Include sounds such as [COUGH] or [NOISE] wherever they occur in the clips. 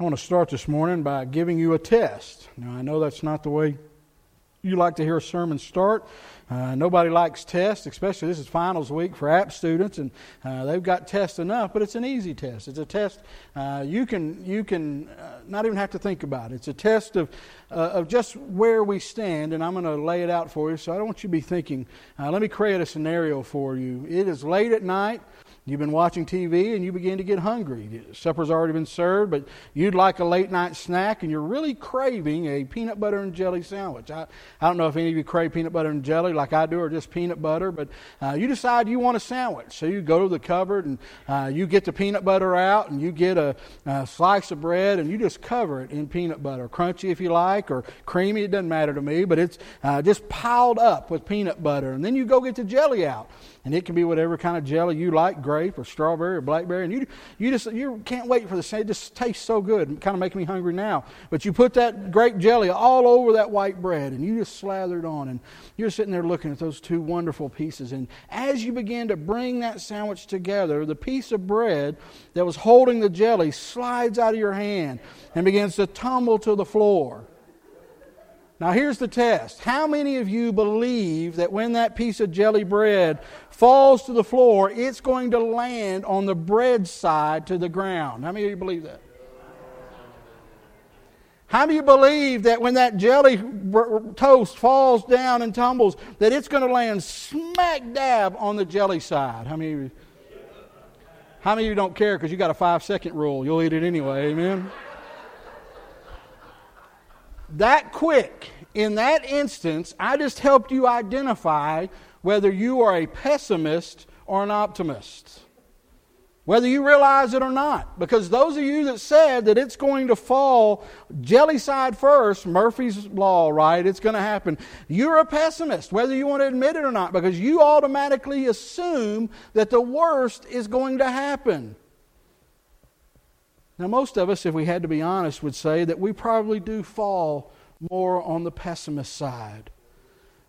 I want to start this morning by giving you a test. Now, I know that's not the way you like to hear a sermon start. Uh, nobody likes tests, especially this is finals week for app students, and uh, they've got tests enough. But it's an easy test. It's a test uh, you can you can uh, not even have to think about. It. It's a test of uh, of just where we stand, and I'm going to lay it out for you. So I don't want you to be thinking. Uh, let me create a scenario for you. It is late at night. You've been watching TV and you begin to get hungry. Supper's already been served, but you'd like a late night snack and you're really craving a peanut butter and jelly sandwich. I, I don't know if any of you crave peanut butter and jelly like I do or just peanut butter, but uh, you decide you want a sandwich. So you go to the cupboard and uh, you get the peanut butter out and you get a, a, slice of bread and you just cover it in peanut butter. Crunchy if you like or creamy, it doesn't matter to me, but it's uh, just piled up with peanut butter. And then you go get the jelly out and it can be whatever kind of jelly you like, grape or strawberry or blackberry, and you you just you can't wait for the it just tastes so good, and kind of making me hungry now. But you put that grape jelly all over that white bread, and you just slather it on, and you're sitting there looking at those two wonderful pieces, and as you begin to bring that sandwich together, the piece of bread that was holding the jelly slides out of your hand and begins to tumble to the floor. Now, here's the test. How many of you believe that when that piece of jelly bread falls to the floor, it's going to land on the bread side to the ground? How many of you believe that? How do you believe that when that jelly toast falls down and tumbles, that it's going to land smack dab on the jelly side? How many of you? How many of you don't care because you got a five second rule? You'll eat it anyway, amen? that quick, in that instance, I just helped you identify whether you are a pessimist or an optimist. Whether you realize it or not. Because those of you that said that it's going to fall jelly side first, Murphy's Law, right? It's going to happen. You're a pessimist, whether you want to admit it or not, because you automatically assume that the worst is going to happen. Now, most of us, if we had to be honest, would say that we probably do fall more on the pessimist side.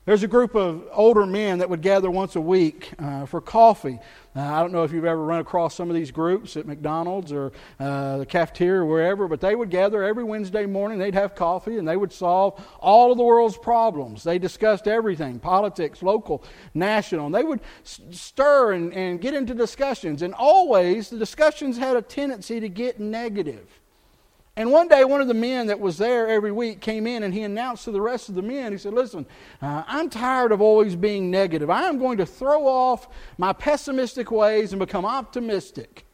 There's a group of older men that would gather once a week uh, for coffee. Uh, I don't know if you've ever run across some of these groups at McDonald's or uh, the cafeteria or wherever, but they would gather every Wednesday morning. They'd have coffee and they would solve all of the world's problems. They discussed everything politics, local, national. And they would stir and, and get into discussions. And always the discussions had a tendency to get negative. And one day, one of the men that was there every week came in and he announced to the rest of the men, he said, Listen, uh, I'm tired of always being negative. I am going to throw off my pessimistic ways and become optimistic.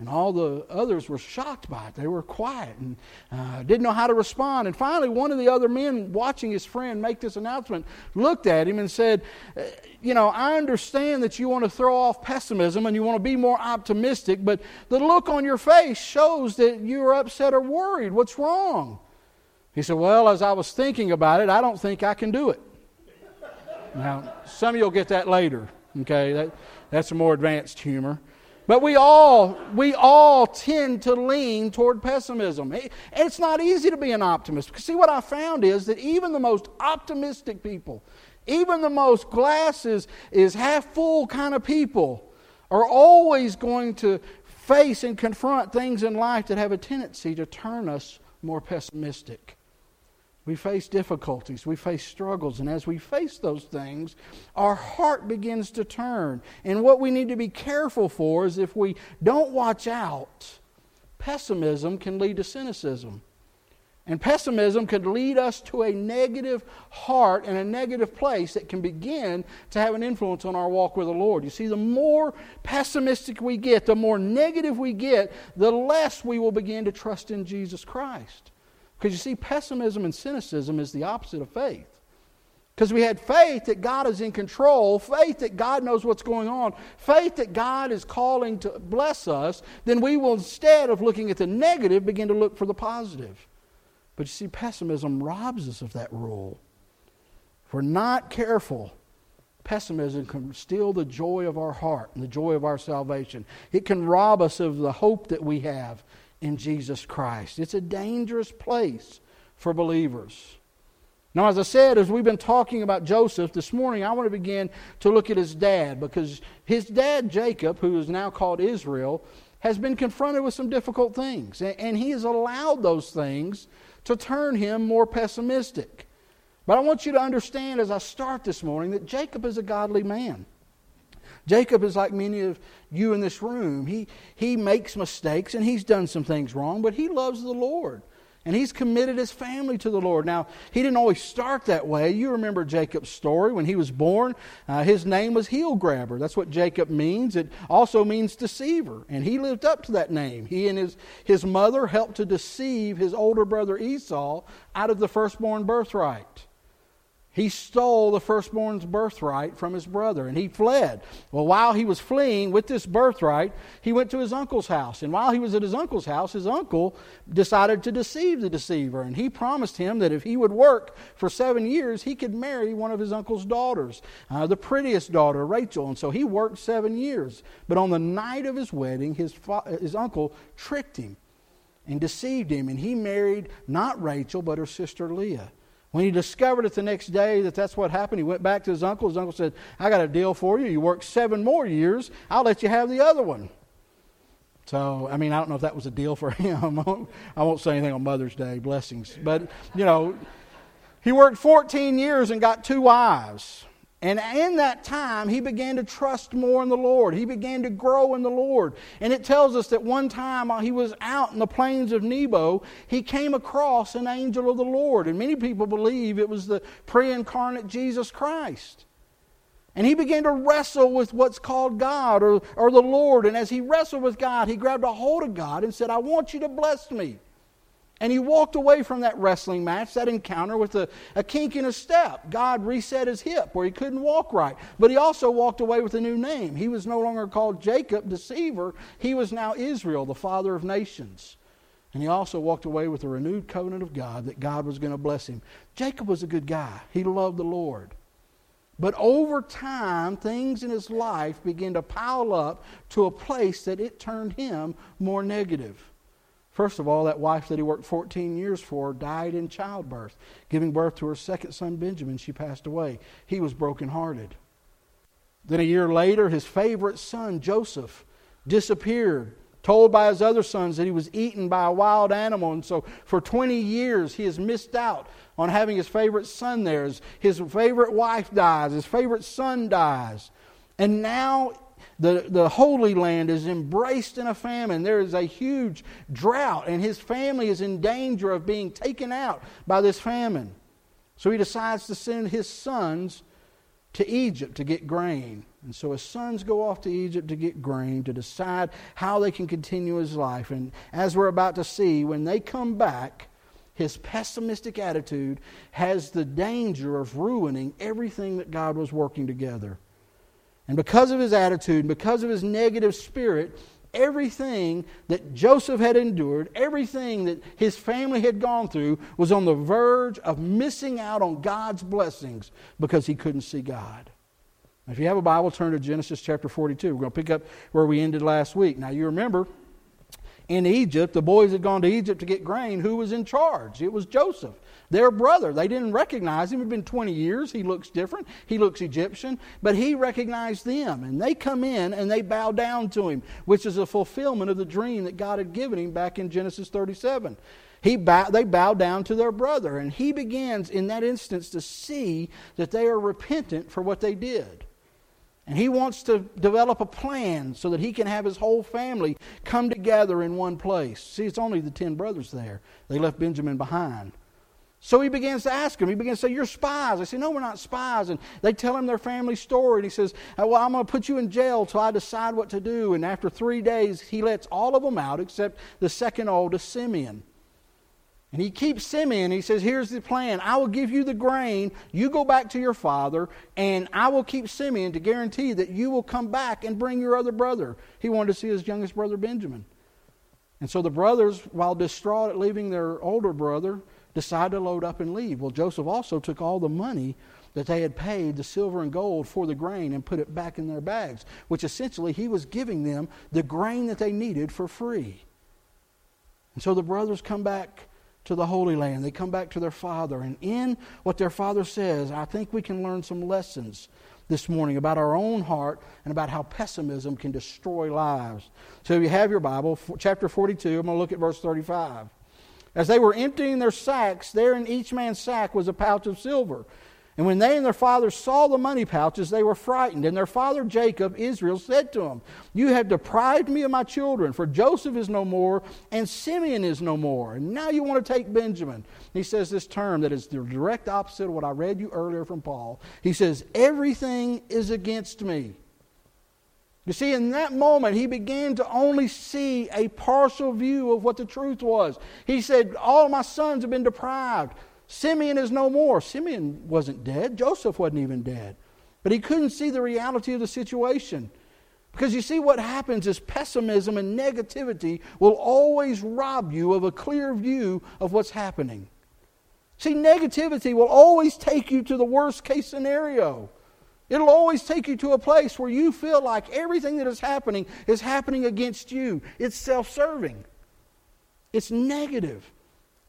And all the others were shocked by it. They were quiet and uh, didn't know how to respond. And finally, one of the other men watching his friend make this announcement looked at him and said, uh, You know, I understand that you want to throw off pessimism and you want to be more optimistic, but the look on your face shows that you're upset or worried. What's wrong? He said, Well, as I was thinking about it, I don't think I can do it. Now, some of you will get that later, okay? That, that's a more advanced humor. But we all, we all tend to lean toward pessimism. It's not easy to be an optimist. Because see, what I found is that even the most optimistic people, even the most glass is, is half full kind of people, are always going to face and confront things in life that have a tendency to turn us more pessimistic. We face difficulties, we face struggles, and as we face those things, our heart begins to turn. And what we need to be careful for is if we don't watch out, pessimism can lead to cynicism. And pessimism can lead us to a negative heart and a negative place that can begin to have an influence on our walk with the Lord. You see, the more pessimistic we get, the more negative we get, the less we will begin to trust in Jesus Christ. Because you see, pessimism and cynicism is the opposite of faith. Because we had faith that God is in control, faith that God knows what's going on, faith that God is calling to bless us, then we will, instead of looking at the negative, begin to look for the positive. But you see, pessimism robs us of that rule. If we're not careful, pessimism can steal the joy of our heart and the joy of our salvation. It can rob us of the hope that we have in Jesus Christ. It's a dangerous place for believers. Now, as I said, as we've been talking about Joseph this morning, I want to begin to look at his dad because his dad, Jacob, who is now called Israel, has been confronted with some difficult things, and he has allowed those things to turn him more pessimistic. But I want you to understand as I start this morning that Jacob is a godly man. Jacob is like many of you in this room. He, he makes mistakes and he's done some things wrong, but he loves the Lord. And he's committed his family to the Lord. Now, he didn't always start that way. You remember Jacob's story. When he was born, uh, his name was Heel Grabber. That's what Jacob means. It also means deceiver. And he lived up to that name. He and his, his mother helped to deceive his older brother Esau out of the firstborn birthright. He stole the firstborn's birthright from his brother and he fled. Well, while he was fleeing with this birthright, he went to his uncle's house. And while he was at his uncle's house, his uncle decided to deceive the deceiver. And he promised him that if he would work for seven years, he could marry one of his uncle's daughters, uh, the prettiest daughter, Rachel. And so he worked seven years. But on the night of his wedding, his, fa- his uncle tricked him and deceived him. And he married not Rachel, but her sister Leah. When he discovered it the next day that that's what happened, he went back to his uncle. His uncle said, I got a deal for you. You work seven more years, I'll let you have the other one. So, I mean, I don't know if that was a deal for [LAUGHS] him. I won't say anything on Mother's Day, blessings. But, you know, he worked 14 years and got two wives. And in that time, he began to trust more in the Lord. He began to grow in the Lord. And it tells us that one time while he was out in the plains of Nebo, he came across an angel of the Lord. And many people believe it was the pre incarnate Jesus Christ. And he began to wrestle with what's called God or, or the Lord. And as he wrestled with God, he grabbed a hold of God and said, I want you to bless me. And he walked away from that wrestling match, that encounter, with a, a kink in his step. God reset his hip where he couldn't walk right. But he also walked away with a new name. He was no longer called Jacob, deceiver. He was now Israel, the father of nations. And he also walked away with a renewed covenant of God that God was going to bless him. Jacob was a good guy, he loved the Lord. But over time, things in his life began to pile up to a place that it turned him more negative. First of all, that wife that he worked 14 years for died in childbirth. Giving birth to her second son, Benjamin, she passed away. He was brokenhearted. Then a year later, his favorite son, Joseph, disappeared, told by his other sons that he was eaten by a wild animal. And so for 20 years, he has missed out on having his favorite son there. His, favorite wife dies, his favorite son dies. And now the, the Holy Land is embraced in a famine. There is a huge drought, and his family is in danger of being taken out by this famine. So he decides to send his sons to Egypt to get grain. And so his sons go off to Egypt to get grain, to decide how they can continue his life. And as we're about to see, when they come back, his pessimistic attitude has the danger of ruining everything that God was working together. And because of his attitude, and because of his negative spirit, everything that Joseph had endured, everything that his family had gone through, was on the verge of missing out on God's blessings because he couldn't see God. If you have a Bible, turn to Genesis chapter 42. We're going to pick up where we ended last week. Now, you remember in Egypt, the boys had gone to Egypt to get grain. Who was in charge? It was Joseph their brother. They didn't recognize him. It had been 20 years. He looks different. He looks Egyptian. But he recognized them. And they come in and they bow down to him, which is a fulfillment of the dream that God had given him back in Genesis 37. He bow, they bow down to their brother. And he begins in that instance to see that they are repentant for what they did. And he wants to develop a plan so that he can have his whole family come together in one place. See, it's only the ten brothers there. They left Benjamin behind. So he begins to ask them. He begins to say, You're spies. They say, No, we're not spies. And they tell him their family story. And he says, uh, Well, I'm going to put you in jail till I decide what to do. And after three days, he lets all of them out except the second oldest, Simeon. And he keeps Simeon. He says, Here's the plan. I will give you the grain. You go back to your father, and I will keep Simeon to guarantee that you will come back and bring your other brother. He wanted to see his youngest brother, Benjamin. And so the brothers, while distraught at leaving their older brother, decide to load up and leave. Well, Joseph also took all the money that they had paid, the silver and gold, for the grain and put it back in their bags, which essentially he was giving them the grain that they needed for free. And so the brothers come back to the Holy Land. They come back to their father. And in what their father says, I think we can learn some lessons this morning about our own heart and about how pessimism can destroy lives. So if you have your Bible, chapter 42, I'm going to look at verse 35. As they were emptying their sacks, there in each man's sack was a pouch of silver. And when they and their father saw the money pouches, they were frightened. And their father Jacob, Israel, said to them, You have deprived me of my children, for Joseph is no more, and Simeon is no more. And now you want to take Benjamin. He says this term that is the direct opposite of what I read you earlier from Paul. He says, Everything is against me. You see, in that moment, he began to only see a partial view of what the truth was. He said, All my sons have been deprived. Simeon is no more. Simeon wasn't dead. Joseph wasn't even dead. But he couldn't see the reality of the situation. Because you see, what happens is pessimism and negativity will always rob you of a clear view of what's happening. See, negativity will always take you to the worst case scenario. It'll always take you to a place where you feel like everything that is happening is happening against you. It's self serving, it's negative.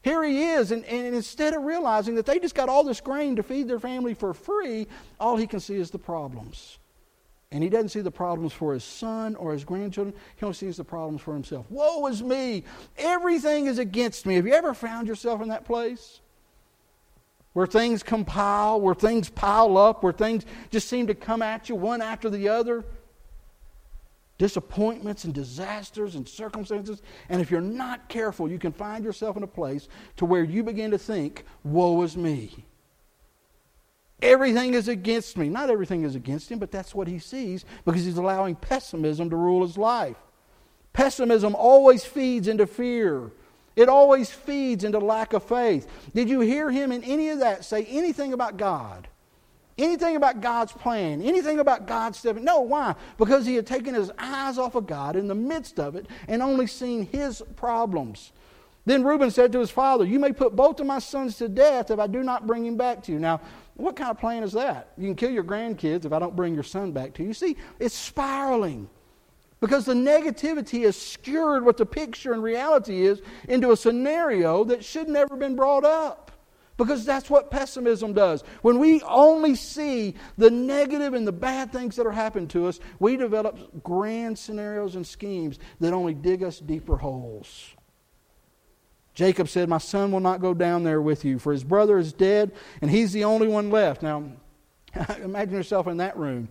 Here he is, and, and instead of realizing that they just got all this grain to feed their family for free, all he can see is the problems. And he doesn't see the problems for his son or his grandchildren. He only sees the problems for himself. Woe is me. Everything is against me. Have you ever found yourself in that place? Where things compile, where things pile up, where things just seem to come at you one after the other? disappointments and disasters and circumstances. And if you're not careful, you can find yourself in a place to where you begin to think, woe is me. Everything is against me. Not everything is against him, but that's what he sees because he's allowing pessimism to rule his life. Pessimism always feeds into fear. It always feeds into lack of faith. Did you hear him in any of that say anything about God? anything about God's plan, anything about God's stepping. No, why? Because he had taken his eyes off of God in the midst of it and only seen his problems. Then Reuben said to his father, You may put both of my sons to death if I do not bring him back to you. Now, what kind of plan is that? You can kill your grandkids if I don't bring your son back to you. You see, it's spiraling. Because the negativity has skewered what the picture and reality is into a scenario that should never been brought up. Because that's what pessimism does. When we only see the negative and the bad things that are happening to us, we develop grand scenarios and schemes that only dig us deeper holes. Jacob said, My son will not go down there with you, for his brother is dead, and he's the only one left. Now, [LAUGHS] imagine yourself in that room.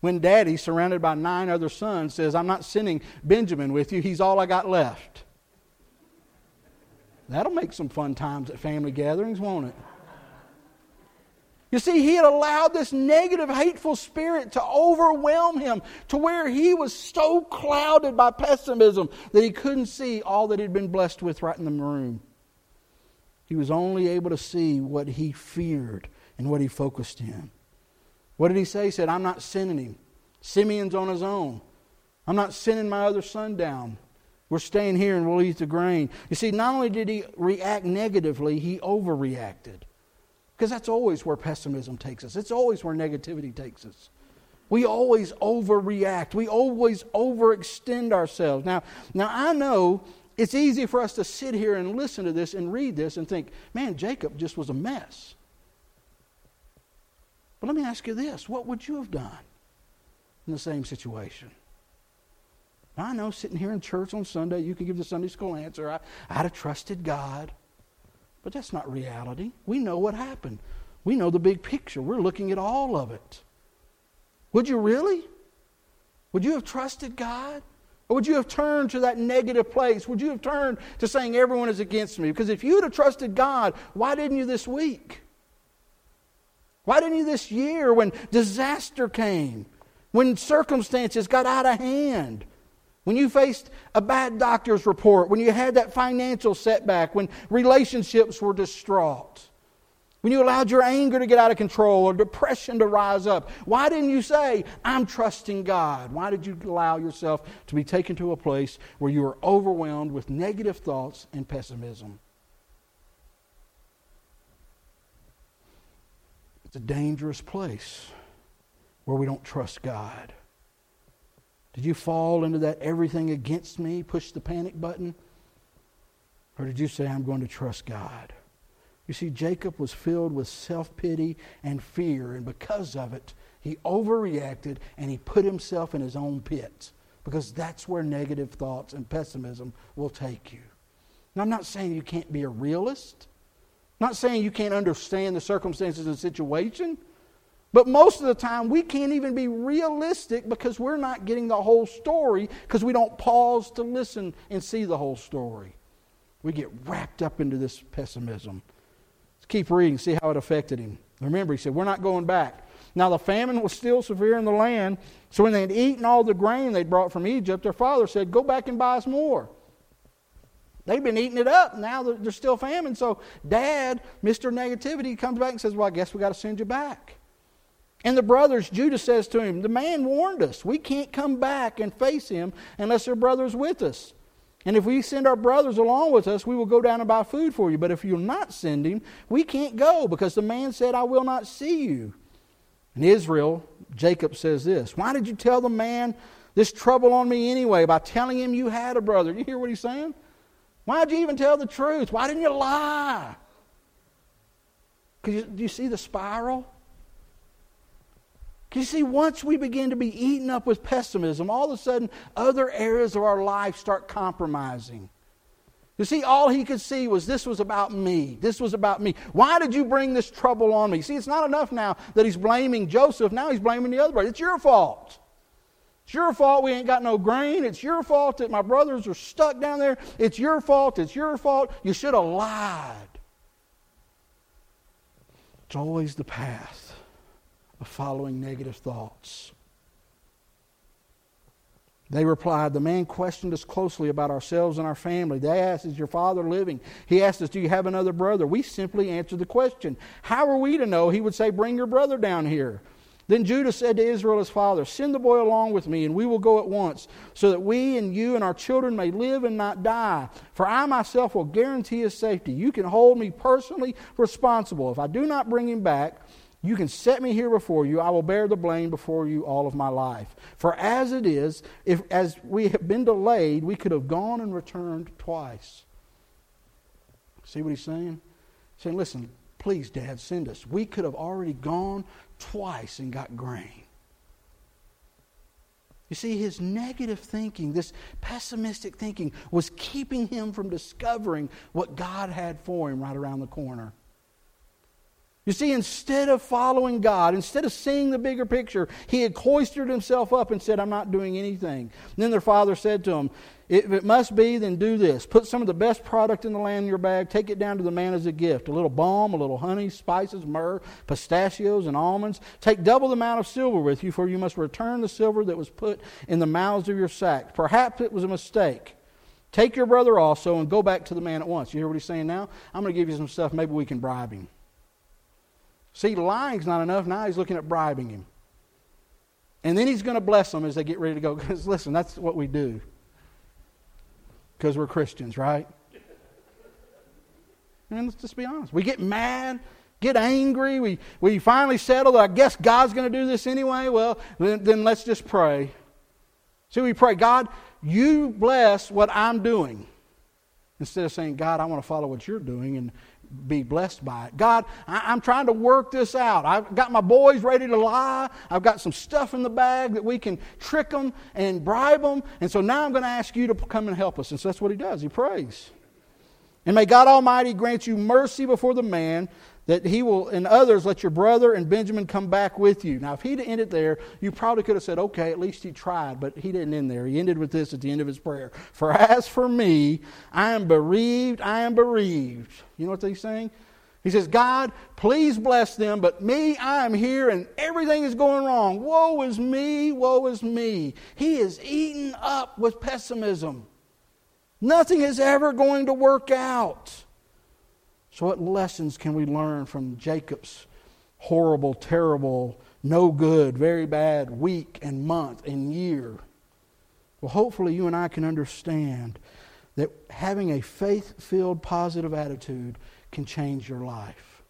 When daddy, surrounded by nine other sons, says, I'm not sending Benjamin with you, he's all I got left. That'll make some fun times at family gatherings, won't it? You see, he had allowed this negative, hateful spirit to overwhelm him to where he was so clouded by pessimism that he couldn't see all that he'd been blessed with right in the room. He was only able to see what he feared and what he focused in. What did he say? He said, I'm not sending him. Simeon's on his own. I'm not sending my other son down. We're staying here and we'll eat the grain. You see, not only did he react negatively, he overreacted. Because that's always where pessimism takes us, it's always where negativity takes us. We always overreact. We always overextend ourselves. Now, now I know it's easy for us to sit here and listen to this and read this and think, man, Jacob just was a mess. But let me ask you this what would you have done in the same situation? I know sitting here in church on Sunday, you can give the Sunday school answer. I, I'd have trusted God. But that's not reality. We know what happened. We know the big picture. We're looking at all of it. Would you really? Would you have trusted God? Or would you have turned to that negative place? Would you have turned to saying everyone is against me? Because if you'd have trusted God, why didn't you this week? Why didn't you this year when disaster came? When circumstances got out of hand? When you faced a bad doctor's report, when you had that financial setback, when relationships were distraught, when you allowed your anger to get out of control or depression to rise up, why didn't you say, I'm trusting God? Why did you allow yourself to be taken to a place where you were overwhelmed with negative thoughts and pessimism? It's a dangerous place where we don't trust God. Did you fall into that everything against me, push the panic button? Or did you say, I'm going to trust God? You see, Jacob was filled with self pity and fear, and because of it, he overreacted and he put himself in his own pit because that's where negative thoughts and pessimism will take you. Now, I'm not saying you can't be a realist, not saying you can't understand the circumstances and situation. But most of the time, we can't even be realistic because we're not getting the whole story because we don't pause to listen and see the whole story. We get wrapped up into this pessimism. Let's keep reading, see how it affected him. Remember, he said, We're not going back. Now, the famine was still severe in the land, so when they had eaten all the grain they'd brought from Egypt, their father said, Go back and buy us more. They've been eating it up. Now they're still famine. So, dad, Mr. Negativity, comes back and says, Well, I guess we got to send you back. And the brothers, Judah says to him, The man warned us. We can't come back and face him unless our brother's with us. And if we send our brothers along with us, we will go down and buy food for you. But if you'll not send him, we can't go because the man said, I will not see you. In Israel, Jacob says this Why did you tell the man this trouble on me anyway by telling him you had a brother? You hear what he's saying? Why did you even tell the truth? Why didn't you lie? Because do you see the spiral? You see, once we begin to be eaten up with pessimism, all of a sudden other areas of our life start compromising. You see, all he could see was this was about me. This was about me. Why did you bring this trouble on me? See, it's not enough now that he's blaming Joseph. Now he's blaming the other brother. It's your fault. It's your fault we ain't got no grain. It's your fault that my brothers are stuck down there. It's your fault. It's your fault. You should have lied. It's always the path of following negative thoughts. They replied, The man questioned us closely about ourselves and our family. They asked, Is your father living? He asked us, Do you have another brother? We simply answered the question. How are we to know? He would say, Bring your brother down here. Then Judah said to Israel his father, Send the boy along with me, and we will go at once, so that we and you and our children may live and not die. For I myself will guarantee his safety. You can hold me personally responsible. If I do not bring him back, you can set me here before you. I will bear the blame before you all of my life. For as it is, if as we have been delayed, we could have gone and returned twice. See what he's saying? He's saying, listen, please, Dad, send us. We could have already gone twice and got grain. You see, his negative thinking, this pessimistic thinking, was keeping him from discovering what God had for him right around the corner. You see, instead of following God, instead of seeing the bigger picture, he had cloistered himself up and said, I'm not doing anything. And then their father said to him, If it must be, then do this. Put some of the best product in the land in your bag, take it down to the man as a gift a little balm, a little honey, spices, myrrh, pistachios, and almonds. Take double the amount of silver with you, for you must return the silver that was put in the mouths of your sacks. Perhaps it was a mistake. Take your brother also and go back to the man at once. You hear what he's saying now? I'm going to give you some stuff. Maybe we can bribe him. See, lying's not enough. Now he's looking at bribing him. And then he's going to bless them as they get ready to go. [LAUGHS] Because listen, that's what we do. Because we're Christians, right? And let's just be honest. We get mad, get angry. We, we finally settle that I guess God's going to do this anyway. Well, then, then let's just pray. See, we pray, God, you bless what I'm doing. Instead of saying, God, I want to follow what you're doing and, be blessed by it. God, I, am trying to work this out. I've got my boys ready to lie. I've got some stuff in the bag that we can trick them and bribe them. And so now I'm going to ask you to come and help us. And so that's what he does. He prays. And may God Almighty grant you mercy before the man that he will, and others, let your brother and Benjamin come back with you. Now, if he'd ended there, you probably could have said, okay, at least he tried, but he didn't end there. He ended with this at the end of his prayer. For as for me, I am bereaved, I am bereaved. You know what he's saying? He says, God, please bless them, but me, I am here and everything is going wrong. Woe is me, woe is me. He is eaten up with pessimism. Nothing is ever going to work out. So, what lessons can we learn from Jacob's horrible, terrible, no good, very bad week and month and year? Well, hopefully, you and I can understand that having a faith filled, positive attitude can change your life.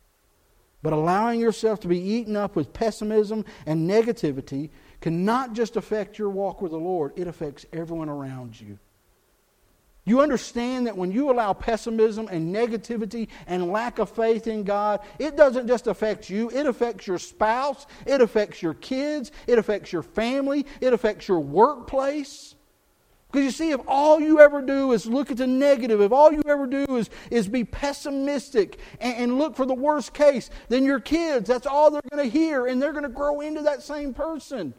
But allowing yourself to be eaten up with pessimism and negativity can not just affect your walk with the Lord, it affects everyone around you. You understand that when you allow pessimism and negativity and lack of faith in God, it doesn't just affect you, it affects your spouse, it affects your kids, it affects your family, it affects your workplace. Because you see, if all you ever do is look at the negative, if all you ever do is, is be pessimistic and, and look for the worst case, then your kids, that's all they're going to hear, and they're going to grow into that same person.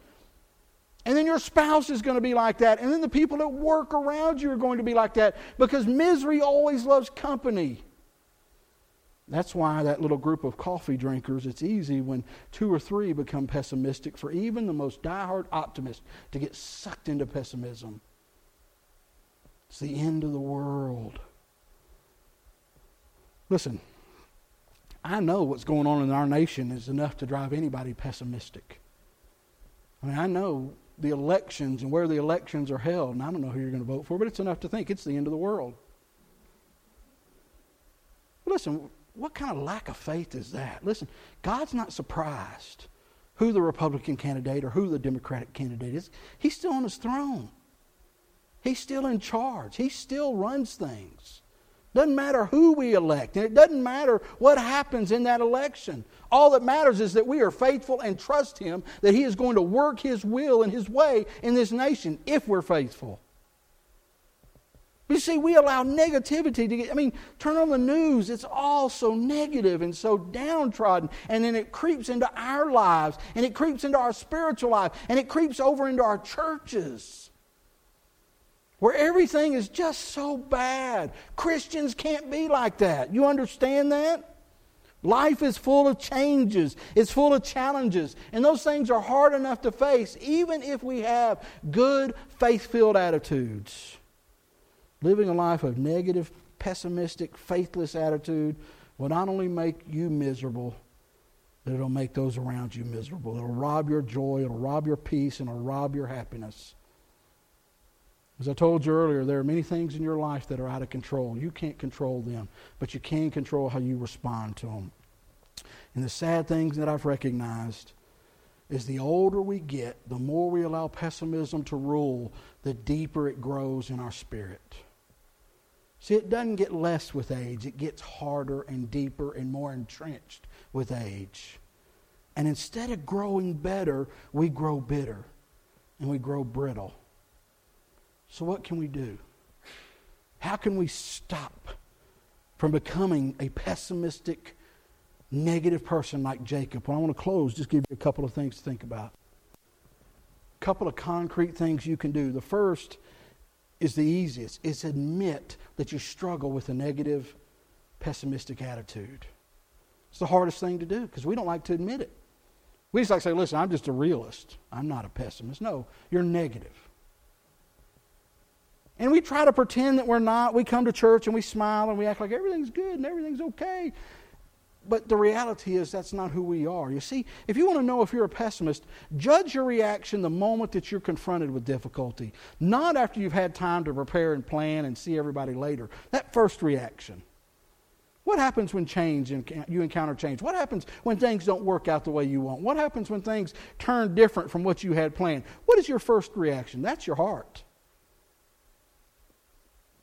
And then your spouse is going to be like that. And then the people that work around you are going to be like that because misery always loves company. That's why that little group of coffee drinkers, it's easy when two or three become pessimistic for even the most diehard optimist to get sucked into pessimism. It's the end of the world. Listen, I know what's going on in our nation is enough to drive anybody pessimistic. I mean, I know the elections and where the elections are held. And I don't know who you're going to vote for, but it's enough to think it's the end of the world. Listen, what kind of lack of faith is that? Listen, God's not surprised who the Republican candidate or who the Democratic candidate is. He's still on his throne. He's still in charge. He still runs things. Doesn't matter who we elect, and it doesn't matter what happens in that election. All that matters is that we are faithful and trust Him that He is going to work His will and His way in this nation if we're faithful. You see, we allow negativity to get, I mean, turn on the news, it's all so negative and so downtrodden. And then it creeps into our lives, and it creeps into our spiritual life, and it creeps over into our churches where everything is just so bad. Christians can't be like that. You understand that? Life is full of changes, it's full of challenges, and those things are hard enough to face, even if we have good, faith filled attitudes. Living a life of negative, pessimistic, faithless attitude will not only make you miserable, but it'll make those around you miserable. It'll rob your joy, it'll rob your peace, and it'll rob your happiness. As I told you earlier, there are many things in your life that are out of control. You can't control them, but you can control how you respond to them. And the sad things that I've recognized is the older we get, the more we allow pessimism to rule, the deeper it grows in our spirit. See, it doesn't get less with age, it gets harder and deeper and more entrenched with age. And instead of growing better, we grow bitter and we grow brittle. So, what can we do? How can we stop from becoming a pessimistic, negative person like Jacob? Well, I want to close, just give you a couple of things to think about. A couple of concrete things you can do. The first is the easiest is admit that you struggle with a negative, pessimistic attitude. It's the hardest thing to do because we don't like to admit it. We just like to say, listen, I'm just a realist. I'm not a pessimist. No, you're negative. And we try to pretend that we're not. We come to church and we smile and we act like everything's good and everything's okay. But the reality is that's not who we are. You see, if you want to know if you're a pessimist, judge your reaction the moment that you're confronted with difficulty, not after you've had time to prepare and plan and see everybody later. That first reaction. What happens when change and you encounter change? What happens when things don't work out the way you want? What happens when things turn different from what you had planned? What is your first reaction? That's your heart.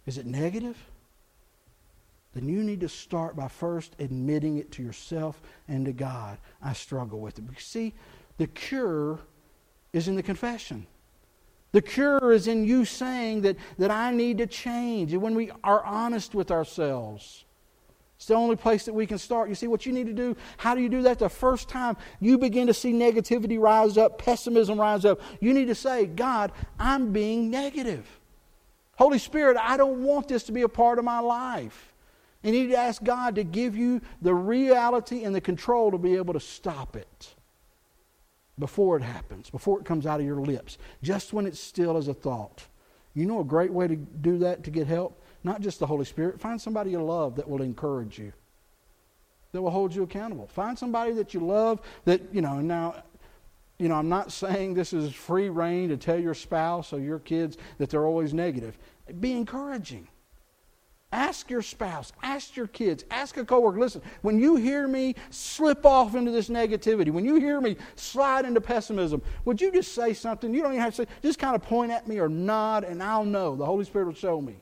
Is it negative? Then you need to start by first admitting it to yourself and to God. I struggle with it. But see, the cure is in the confession. The cure is in you saying that, that I need to change. And when we are honest with ourselves, it's the only place that we can start. You see what you need to do? How do you do that? The first time you begin to see negativity rise up, pessimism rise up, you need to say, God, I'm being negative. Holy Spirit, I don't want this to be a part of my life. And you need to ask God to give you the reality and the control to be able to stop it before it happens, before it comes out of your lips, just when it's still as a thought. You know a great way to do that to get help? Not just the Holy Spirit. Find somebody you love that will encourage you, that will hold you accountable. Find somebody that you love that, you know, now you know, I'm not saying this is free reign to tell your spouse or your kids that they're always negative. Be encouraging. Ask your spouse, ask your kids, ask a coworker. Listen, when you hear me slip off into this negativity, when you hear me slide into pessimism, would you just say something? You don't even have to say, just kind of point at me or nod, and I'll know. The Holy Spirit will show me.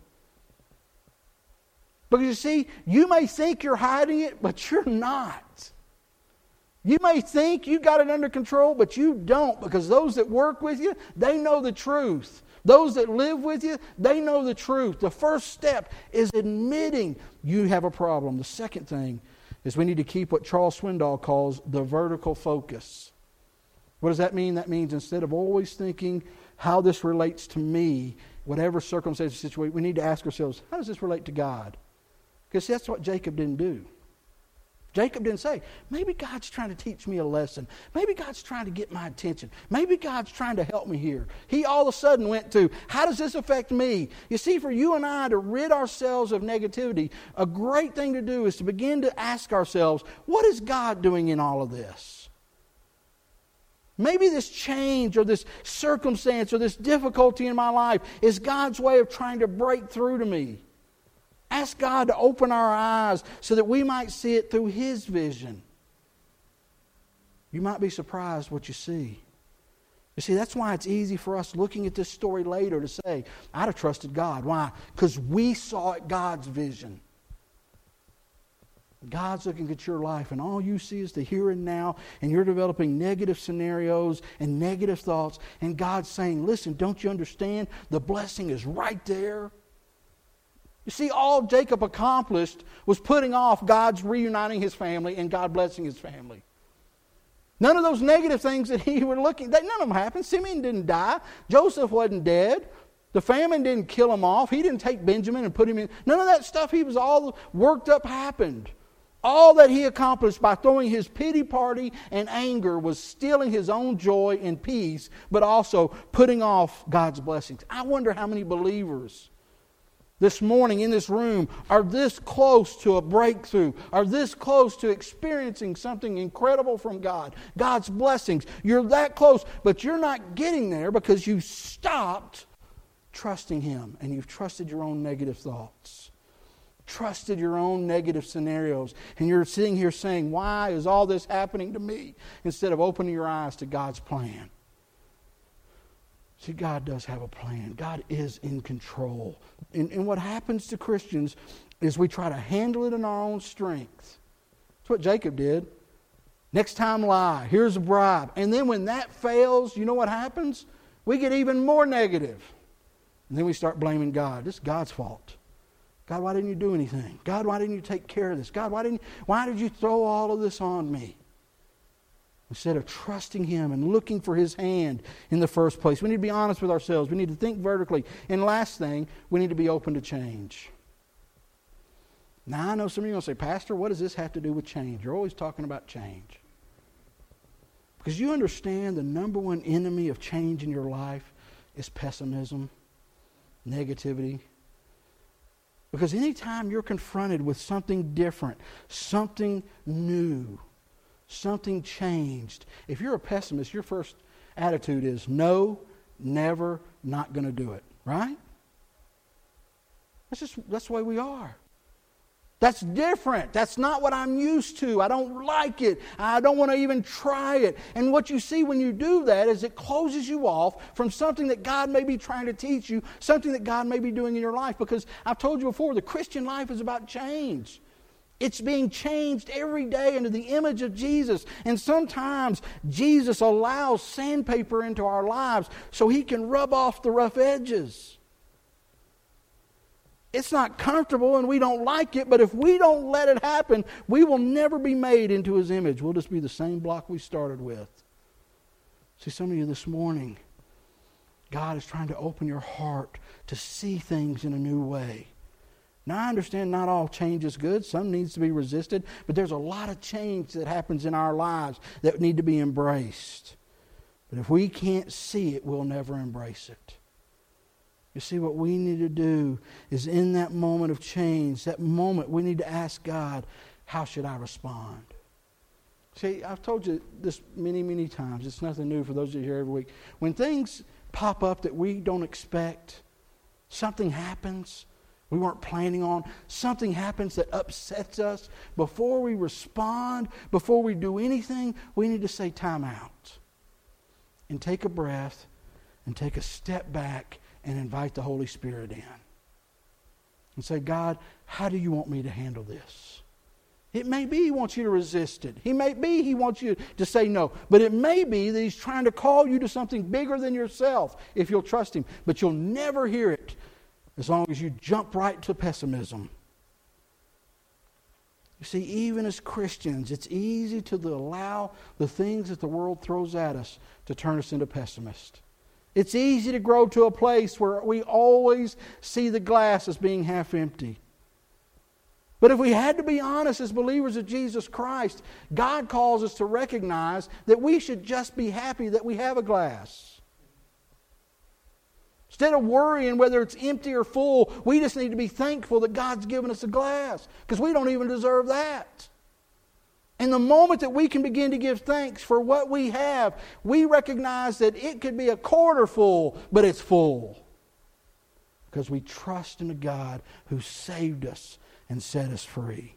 Because you see, you may think you're hiding it, but you're not. You may think you got it under control, but you don't because those that work with you, they know the truth. Those that live with you, they know the truth. The first step is admitting you have a problem. The second thing is we need to keep what Charles Swindoll calls the vertical focus. What does that mean? That means instead of always thinking how this relates to me, whatever circumstance or situation, we need to ask ourselves, how does this relate to God? Because that's what Jacob didn't do. Jacob didn't say, maybe God's trying to teach me a lesson. Maybe God's trying to get my attention. Maybe God's trying to help me here. He all of a sudden went to, how does this affect me? You see, for you and I to rid ourselves of negativity, a great thing to do is to begin to ask ourselves, what is God doing in all of this? Maybe this change or this circumstance or this difficulty in my life is God's way of trying to break through to me. Ask God to open our eyes so that we might see it through His vision. You might be surprised what you see. You see, that's why it's easy for us looking at this story later to say, I'd have trusted God. Why? Because we saw it God's vision. God's looking at your life, and all you see is the here and now, and you're developing negative scenarios and negative thoughts, and God's saying, Listen, don't you understand? The blessing is right there. You see, all Jacob accomplished was putting off God's reuniting his family and God blessing his family. None of those negative things that he were looking, at, none of them happened. Simeon didn't die. Joseph wasn't dead. The famine didn't kill him off. He didn't take Benjamin and put him in. None of that stuff he was all worked up happened. All that he accomplished by throwing his pity party and anger was stealing his own joy and peace, but also putting off God's blessings. I wonder how many believers this morning in this room are this close to a breakthrough, are this close to experiencing something incredible from God, God's blessings. You're that close, but you're not getting there because you stopped trusting Him and you've trusted your own negative thoughts. Trusted your own negative scenarios, and you're sitting here saying, Why is all this happening to me? instead of opening your eyes to God's plan. See, God does have a plan. God is in control. And, and, what happens to Christians is we try to handle it in our own strength. That's what Jacob did. Next time, lie. Here's a bribe. And then when that fails, you know what happens? We get even more negative. And then we start blaming God. This is God's fault. God, why didn't you do anything? God, why didn't you take care of this? God, why, didn't, why did you throw all of this on me? Instead of trusting Him and looking for His hand in the first place. We need to be honest with ourselves. We need to think vertically. And last thing, we need to be open to change. Now, I know some of you are going to say, Pastor, what does this have to do with change? You're always talking about change. Because you understand the number one enemy of change in your life is pessimism, negativity. Because anytime you're confronted with something different, something new, something changed. If you're a pessimist, your first attitude is no, never, not going to do it, right? That's just that's the way we are. That's different. That's not what I'm used to. I don't like it. I don't want to even try it. And what you see when you do that is it closes you off from something that God may be trying to teach you, something that God may be doing in your life. Because I've told you before, the Christian life is about change. It's being changed every day into the image of Jesus. And sometimes Jesus allows sandpaper into our lives so he can rub off the rough edges. It's not comfortable and we don't like it, but if we don't let it happen, we will never be made into his image. We'll just be the same block we started with. See, some of you this morning, God is trying to open your heart to see things in a new way. Now, I understand not all change is good. Some needs to be resisted. But there's a lot of change that happens in our lives that need to be embraced. But if we can't see it, we'll never embrace it. You see, what we need to do is in that moment of change, that moment, we need to ask God, how should I respond? See, I've told you this many, many times. It's nothing new for those of you here every week. When things pop up that we don't expect, something happens, we weren't planning on. Something happens that upsets us. Before we respond, before we do anything, we need to say time out and take a breath and take a step back and invite the Holy Spirit in. and say, God, how do you want me to handle this? It may be he wants you to resist it. He may be he wants you to say no. But it may be that he's trying to call you to something bigger than yourself if you'll trust him. But you'll never hear it as long as you jump right to pessimism. You see, even as Christians, it's easy to allow the things that the world throws at us to turn us into pessimists. It's easy to grow to a place where we always see the glass as being half empty. But if we had to be honest as believers of Jesus Christ, God calls us to recognize that we should just be happy that we have a glass. Instead of worrying whether it's empty or full, we just need to be thankful that God's given us a glass because we don't even deserve that. And the moment that we can begin to give thanks for what we have, we recognize that it could be a quarter full, but it's full. Because we trust in a God who saved us and set us free.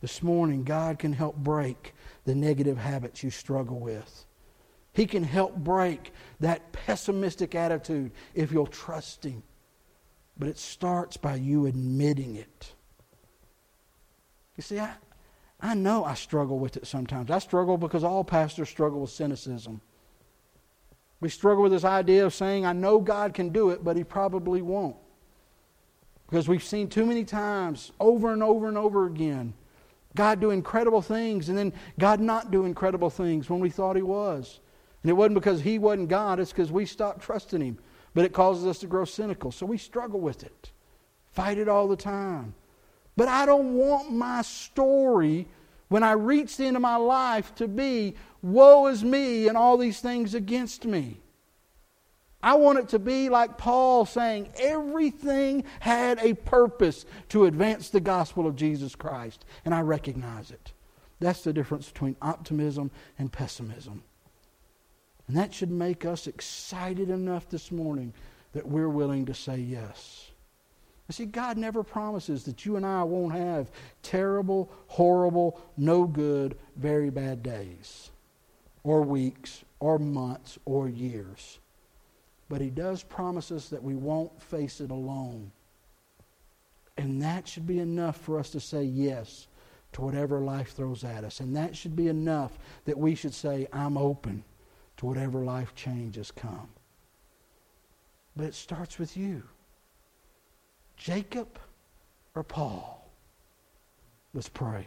This morning, God can help break the negative habits you struggle with. He can help break that pessimistic attitude if you'll trust Him. But it starts by you admitting it. You see, I, I know I struggle with it sometimes. I struggle because all pastors struggle with cynicism. We struggle with this idea of saying, I know God can do it, but He probably won't. Because we've seen too many times, over and over and over again, God do incredible things and then God not do incredible things when we thought He was. And it wasn't because He wasn't God, it's because we stopped trusting Him. But it causes us to grow cynical. So we struggle with it, fight it all the time. But I don't want my story when I reach the end of my life to be, woe is me and all these things against me. I want it to be like Paul saying, everything had a purpose to advance the gospel of Jesus Christ, and I recognize it. That's the difference between optimism and pessimism. And that should make us excited enough this morning that we're willing to say yes. You see, God never promises that you and I won't have terrible, horrible, no good, very bad days, or weeks, or months, or years. But He does promise us that we won't face it alone. And that should be enough for us to say yes to whatever life throws at us. And that should be enough that we should say, I'm open to whatever life changes come. But it starts with you. Jacob or Paul? Let's pray.